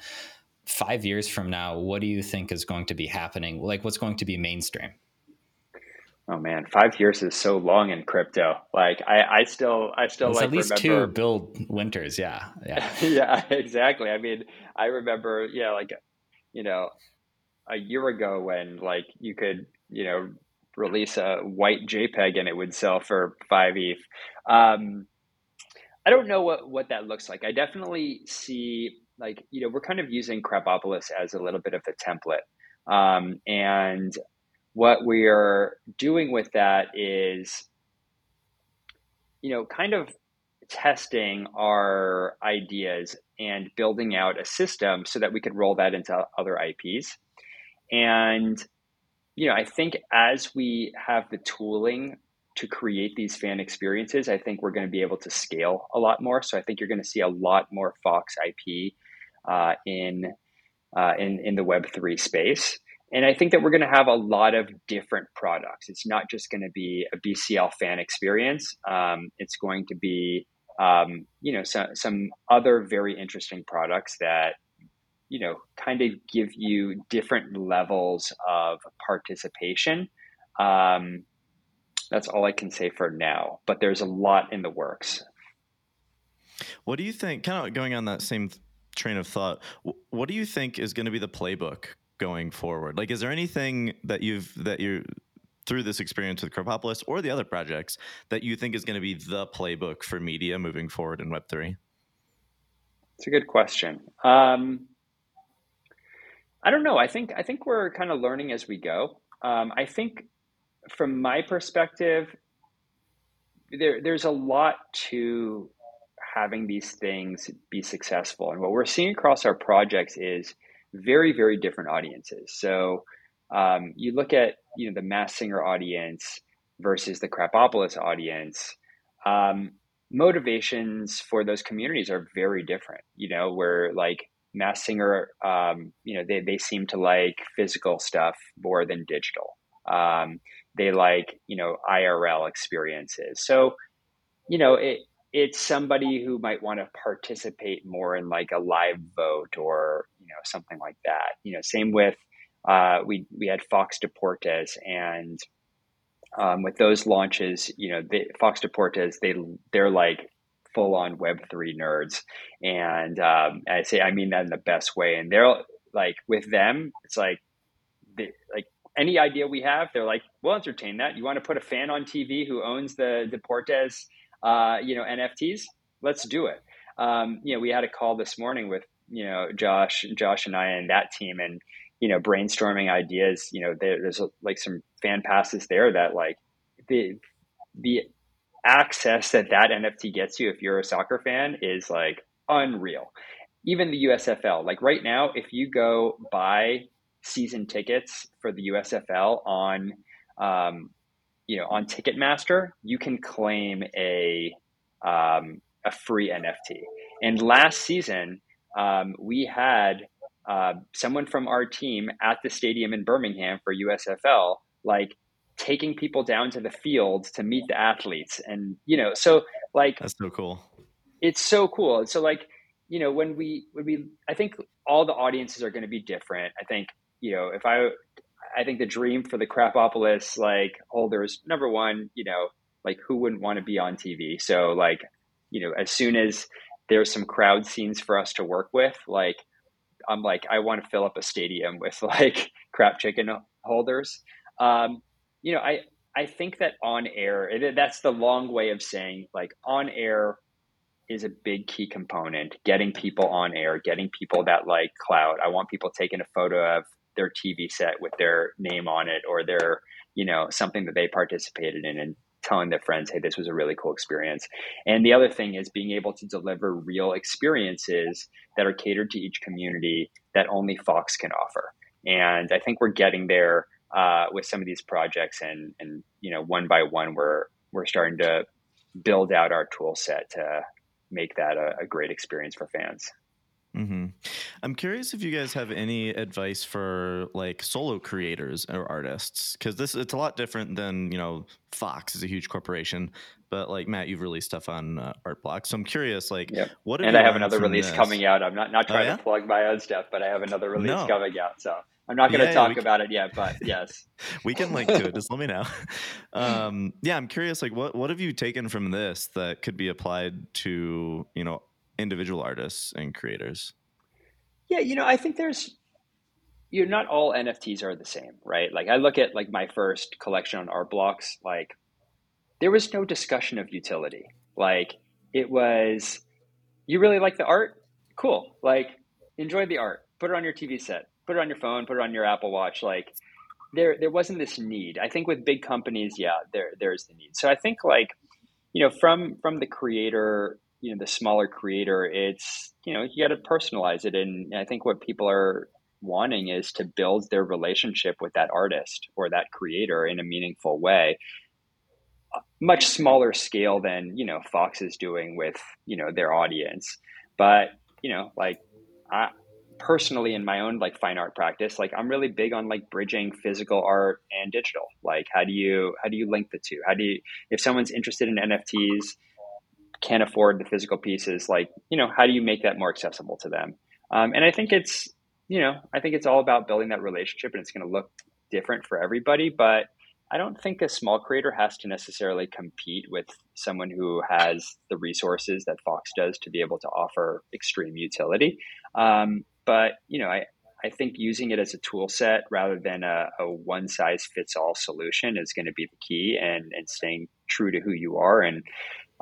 [SPEAKER 4] Five years from now, what do you think is going to be happening? Like, what's going to be mainstream?
[SPEAKER 3] Oh man, five years is so long in crypto. Like I, I still, I still it's like
[SPEAKER 4] at least
[SPEAKER 3] remember...
[SPEAKER 4] two Bill Winters. Yeah,
[SPEAKER 3] yeah, yeah, exactly. I mean, I remember, yeah, like you know, a year ago when like you could, you know, release a white JPEG and it would sell for five ETH. Um, I don't know what what that looks like. I definitely see like you know we're kind of using Krapopolis as a little bit of a template. Um, and what we are doing with that is, you know, kind of testing our ideas and building out a system so that we could roll that into other IPs. And, you know, I think as we have the tooling to create these fan experiences, I think we're going to be able to scale a lot more. So I think you're going to see a lot more Fox IP uh, in uh, in in the Web three space. And I think that we're going to have a lot of different products. It's not just going to be a BCL fan experience. Um, it's going to be, um, you know, some, other very interesting products that, you know, kind of give you different levels of participation. Um, that's all I can say for now, but there's a lot in the works.
[SPEAKER 2] What do you think? Kind of going on that same train of thought. What do you think is going to be the playbook going forward? Like, is there anything that you've that you through this experience with Krapopolis or the other projects that you think is going to be the playbook for media moving forward in Web three?
[SPEAKER 3] It's a good question. Um, I don't know. I think I think we're kind of learning as we go. Um, I think, from my perspective, there there's a lot to having these things be successful. And what we're seeing across our projects is very very different audiences. So um, you look at you know the Masked Singer audience versus the Krapopolis audience. Um, motivations for those communities are very different. You know, where like Masked Singer, um, you know, they, they seem to like physical stuff more than digital. Um, they like, you know, IRL experiences. So, you know, it, it's somebody who might want to participate more in like a live vote or, you know, something like that. You know, same with, uh, we, we had Fox Deportes and, um, with those launches, you know, Fox Deportes, they, they're like full on Web3 nerds. And um, I say, I mean that in the best way. And they're like, with them, it's like, they, like any idea we have, they're like, we'll entertain that. You want to put a fan on TV who owns the Deportes, uh, you know, NFTs? Let's do it. Um, you know, we had a call this morning with, you know, Josh, Josh and I and that team and, you know, brainstorming ideas, you know, there, there's like some fan passes there that like the, the access that that NFT gets you if you're a soccer fan is like unreal. Even the USFL, like right now, if you go buy season tickets for the USFL on, um, you know, on Ticketmaster, you can claim a um, a free NFT. And last season, um, we had uh, someone from our team at the stadium in Birmingham for USFL, like taking people down to the field to meet the athletes. And you know so like
[SPEAKER 2] that's so cool.
[SPEAKER 3] it's so cool. So like you know when we when we i think all the audiences are going to be different. I think you know if i i think the dream for the Krapopolis like holders number one you know like who wouldn't want to be on tv so like you know as soon as there's some crowd scenes for us to work with like i'm like i want to fill up a stadium with like crap chicken holders um, you know, I I think that on air that's the long way of saying like on air is a big key component. Getting people on air, getting people that like cloud. I want people taking a photo of their TV set with their name on it or their you know something that they participated in and telling their friends, hey, this was a really cool experience. And the other thing is being able to deliver real experiences that are catered to each community that only Fox can offer. And I think we're getting there uh, with some of these projects, and and you know one by one we're we're starting to build out our tool set to make that a, a great experience for fans.
[SPEAKER 2] Mm-hmm. I'm curious if you guys have any advice for like solo creators or artists because this it's a lot different than you know Fox is a huge corporation, but like Matt, you've released stuff on uh, Artblock, so I'm curious like
[SPEAKER 3] yep. what and I have another release this? coming out. I'm not not oh, trying oh, yeah? to plug my own stuff, but I have another release no. coming out. So I'm not going to talk about it yet, but yes,
[SPEAKER 2] we can link to it. Just let me know. Um, yeah, I'm curious. Like, what what have you taken from this that could be applied to you know individual artists and creators?
[SPEAKER 3] Yeah, you know, I think there's you know, not all NFTs are the same, right? Like I look at like my first collection on art blocks, like there was no discussion of utility. Like it was you really like the art? Cool. Like enjoy the art. Put it on your TV set put it on your phone, put it on your Apple Watch. Like there, there wasn't this need. I think with big companies, yeah, there, there's the need. So I think like, you know, from from the creator, you know, the smaller creator, it's you know, you got to personalize it, and I think what people are wanting is to build their relationship with that artist or that creator in a meaningful way much smaller scale than you know fox is doing with you know their audience. But you know like I, personally in my own like fine art practice like i'm really big on like bridging physical art and digital. Like how do you how do you link the two? How do you if someone's interested in nfts can't afford the physical pieces like you know how do you make that more accessible to them um, and i think it's you know i think it's all about building that relationship and it's going to look different for everybody but I don't think a small creator has to necessarily compete with someone who has the resources that Fox does to be able to offer extreme utility. Um, but you know, I I think using it as a tool set rather than a, a one size fits all solution is going to be the key, and and staying true to who you are and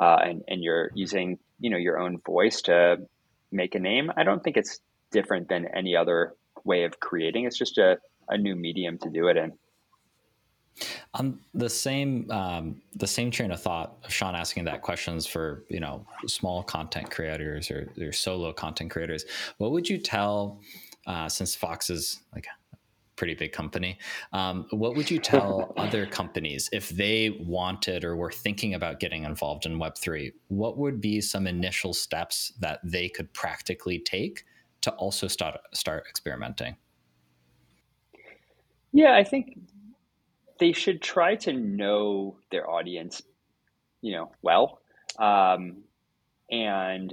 [SPEAKER 3] uh, and and you're using you know your own voice to make a name. I don't think it's different than any other way of creating. It's just a, a new medium to do it in.
[SPEAKER 4] On the same um, the same train of thought of Sean asking that questions for you know small content creators or, or solo content creators, what would you tell uh, since Fox is like pretty big company, um, what would you tell other companies if they wanted or were thinking about getting involved in Web three? What would be some initial steps that they could practically take to also start start experimenting?
[SPEAKER 3] Yeah, I think they should try to know their audience, you know, well, um, and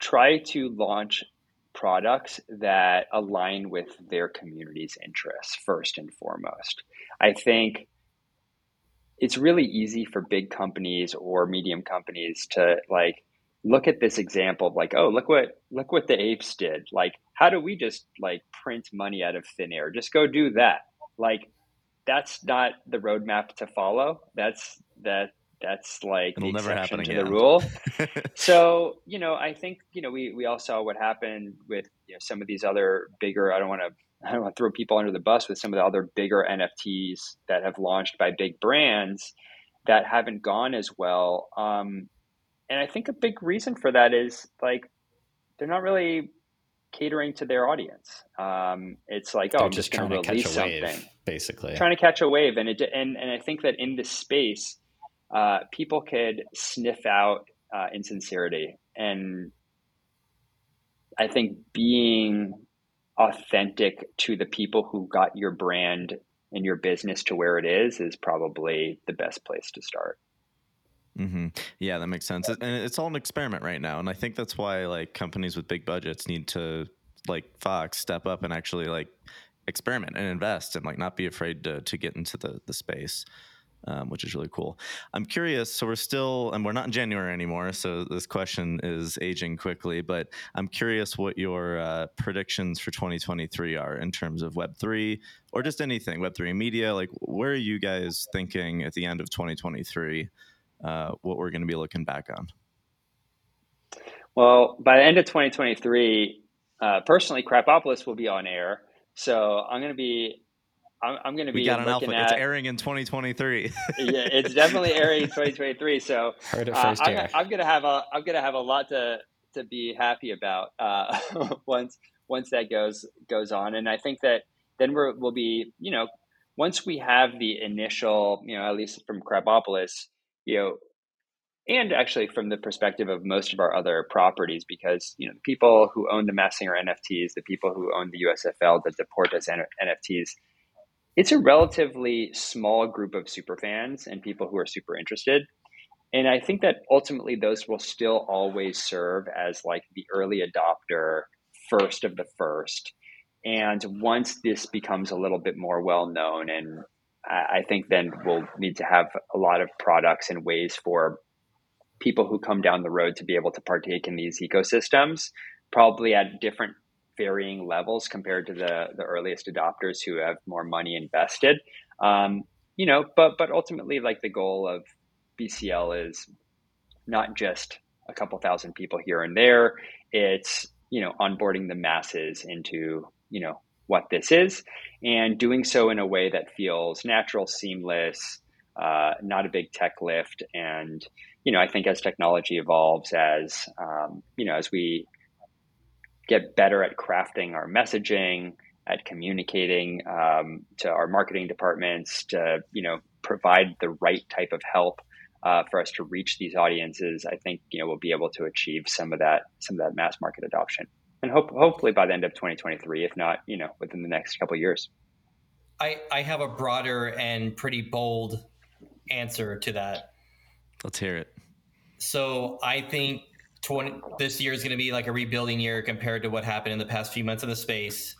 [SPEAKER 3] try to launch products that align with their community's interests first and foremost. I think it's really easy for big companies or medium companies to like look at this example of like, oh, look what look what the apes did. Like, how do we just like print money out of thin air? Just go do that. Like that's not the roadmap to follow. That's that that's like
[SPEAKER 2] It'll
[SPEAKER 3] the
[SPEAKER 2] never
[SPEAKER 3] exception
[SPEAKER 2] happen
[SPEAKER 3] to
[SPEAKER 2] again.
[SPEAKER 3] the rule. so you know, I think you know we we all saw what happened with you know, some of these other bigger. I don't want to. I don't want to throw people under the bus with some of the other bigger NFTs that have launched by big brands that haven't gone as well. Um, and I think a big reason for that is like they're not really catering to their audience. Um, it's like, oh,
[SPEAKER 4] They're
[SPEAKER 3] I'm
[SPEAKER 4] just trying
[SPEAKER 3] to
[SPEAKER 4] to
[SPEAKER 3] release
[SPEAKER 4] catch a wave,
[SPEAKER 3] something,
[SPEAKER 4] basically.
[SPEAKER 3] trying to catch a wave, and it and and I think that in this space, uh, people could sniff out uh, insincerity, and I think being authentic to the people who got your brand and your business to where it is is probably the best place to start.
[SPEAKER 2] hmm Yeah, that makes sense. And it's all an experiment right now, and I think that's why like companies with big budgets need to like Fox step up and actually like experiment and invest and like not be afraid to to get into the the space. Um, which is really cool. I'm curious. So we're still, and we're not in January anymore. So this question is aging quickly. But I'm curious what your uh, predictions for 2023 are in terms of Web three or just anything Web three media. Like, where are you guys thinking at the end of 2023? Uh, what we're going to be looking back on.
[SPEAKER 3] Well, by the end of 2023, uh, personally, Krapopolis will be on air. So I'm going to be, I'm, I'm going to be.
[SPEAKER 2] We got an alpha.
[SPEAKER 3] looking
[SPEAKER 2] It's airing in 2023.
[SPEAKER 3] yeah, it's definitely airing in 2023. So
[SPEAKER 4] Heard it
[SPEAKER 3] uh,
[SPEAKER 4] first
[SPEAKER 3] I'm. I'm gonna have a, I'm gonna have a lot to to be happy about uh, once once that goes goes on. And I think that then we're, we'll be, you know, once we have the initial, you know, at least from Krapopolis, you know, and actually from the perspective of most of our other properties, because you know, the people who own the Masked Singer NFTs, the people who own the USFL, the Deportes NFTs, it's a relatively small group of super fans and people who are super interested. And I think that ultimately those will still always serve as like the early adopter, first of the first. And once this becomes a little bit more well known, and I think then we'll need to have a lot of products and ways for people who come down the road to be able to partake in these ecosystems, probably at different varying levels compared to the the earliest adopters who have more money invested. Um, you know, but but ultimately, like the goal of BCL is not just a couple thousand people here and there. It's you know onboarding the masses into you know what this is and doing so in a way that feels natural, seamless, uh, not a big tech lift, and you know I think as technology evolves, as um, you know as we get better at crafting our messaging, at communicating um, to our marketing departments, to you know provide the right type of help uh, for us to reach these audiences. I think you know we'll be able to achieve some of that some of that mass market adoption, and hope hopefully by the end of 2023, if not you know within the next couple years.
[SPEAKER 1] I, I have a broader and pretty bold answer to that.
[SPEAKER 2] Let's hear it.
[SPEAKER 1] So I think 20, this year is going to be like a rebuilding year compared to what happened in the past few months in the space.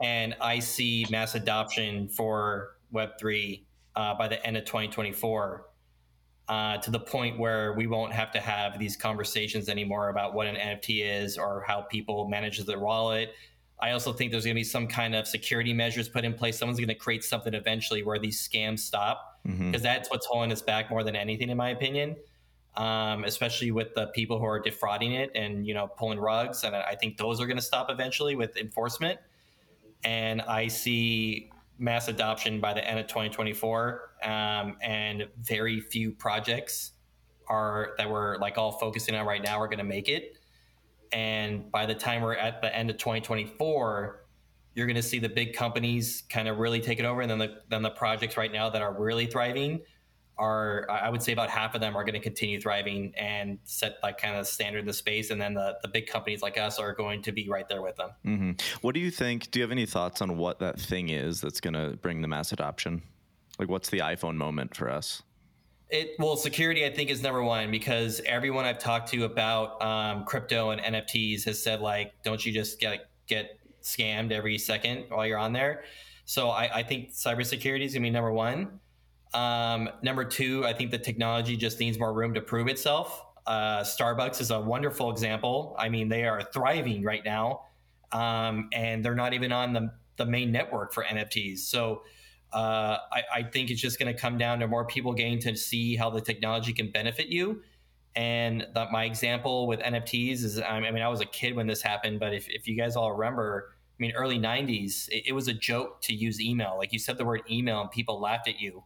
[SPEAKER 1] And I see mass adoption for Web3 uh, by the end of 2024 uh, to the point where we won't have to have these conversations anymore about what an NFT is or how people manage their wallet. I also think there's going to be some kind of security measures put in place. Someone's going to create something eventually where these scams stop because mm-hmm. that's what's holding us back more than anything, in my opinion. Um, especially with the people who are defrauding it and you know pulling rugs, and I think those are going to stop eventually with enforcement. And I see mass adoption by the end of 2024, um, and very few projects are that we're like all focusing on right now are going to make it. And by the time we're at the end of 2024, you're going to see the big companies kind of really take it over, and then the then the projects right now that are really thriving are I would say about half of them are going to continue thriving and set like kind of standard in the space, and then the the big companies like us are going to be right there with them.
[SPEAKER 2] Mm-hmm. What do you think? Do you have any thoughts on what that thing is that's going to bring the mass adoption? Like, what's the iPhone moment for us?
[SPEAKER 1] It well, security I think is number one because everyone I've talked to about um, crypto and NFTs has said like, don't you just get get scammed every second while you're on there? So I, I think cybersecurity is gonna be number one. Um, number two, I think the technology just needs more room to prove itself. Uh, Starbucks is a wonderful example. I mean, they are thriving right now, um, and they're not even on the, the main network for NFTs. So uh, I, I, think it's just going to come down to more people getting to see how the technology can benefit you. And the, my example with NFTs is I mean, I was a kid when this happened, but if, if you guys all remember, I mean, early 90s, it, it was a joke to use email. Like you said the word email and people laughed at you.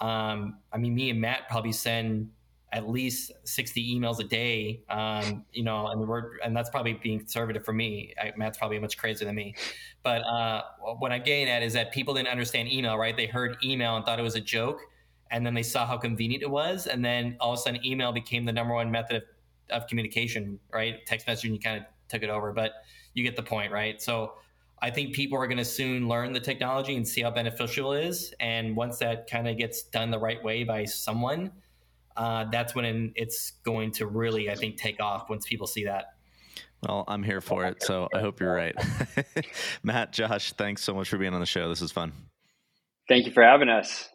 [SPEAKER 1] Um, I mean, me and Matt probably send at least 60 emails a day, um, you know, and we're, and that's probably being conservative for me. I, Matt's probably much crazier than me. But uh, what I'm getting at is that people didn't understand email, right? They heard email and thought it was a joke. And then they saw how convenient it was. And then all of a sudden, email became the number one method of, of communication, right? Text messaging, you kind of took it over, but you get the point, right? So I think people are going to soon learn the technology and see how beneficial it is. And once that kind of gets done the right way by someone, uh, that's when it's going to really, I think, take off once people see that.
[SPEAKER 2] Well, I'm here for it, so I hope you're right. Matt, Josh, thanks so much for being on the show. This is fun.
[SPEAKER 3] Thank you for having us.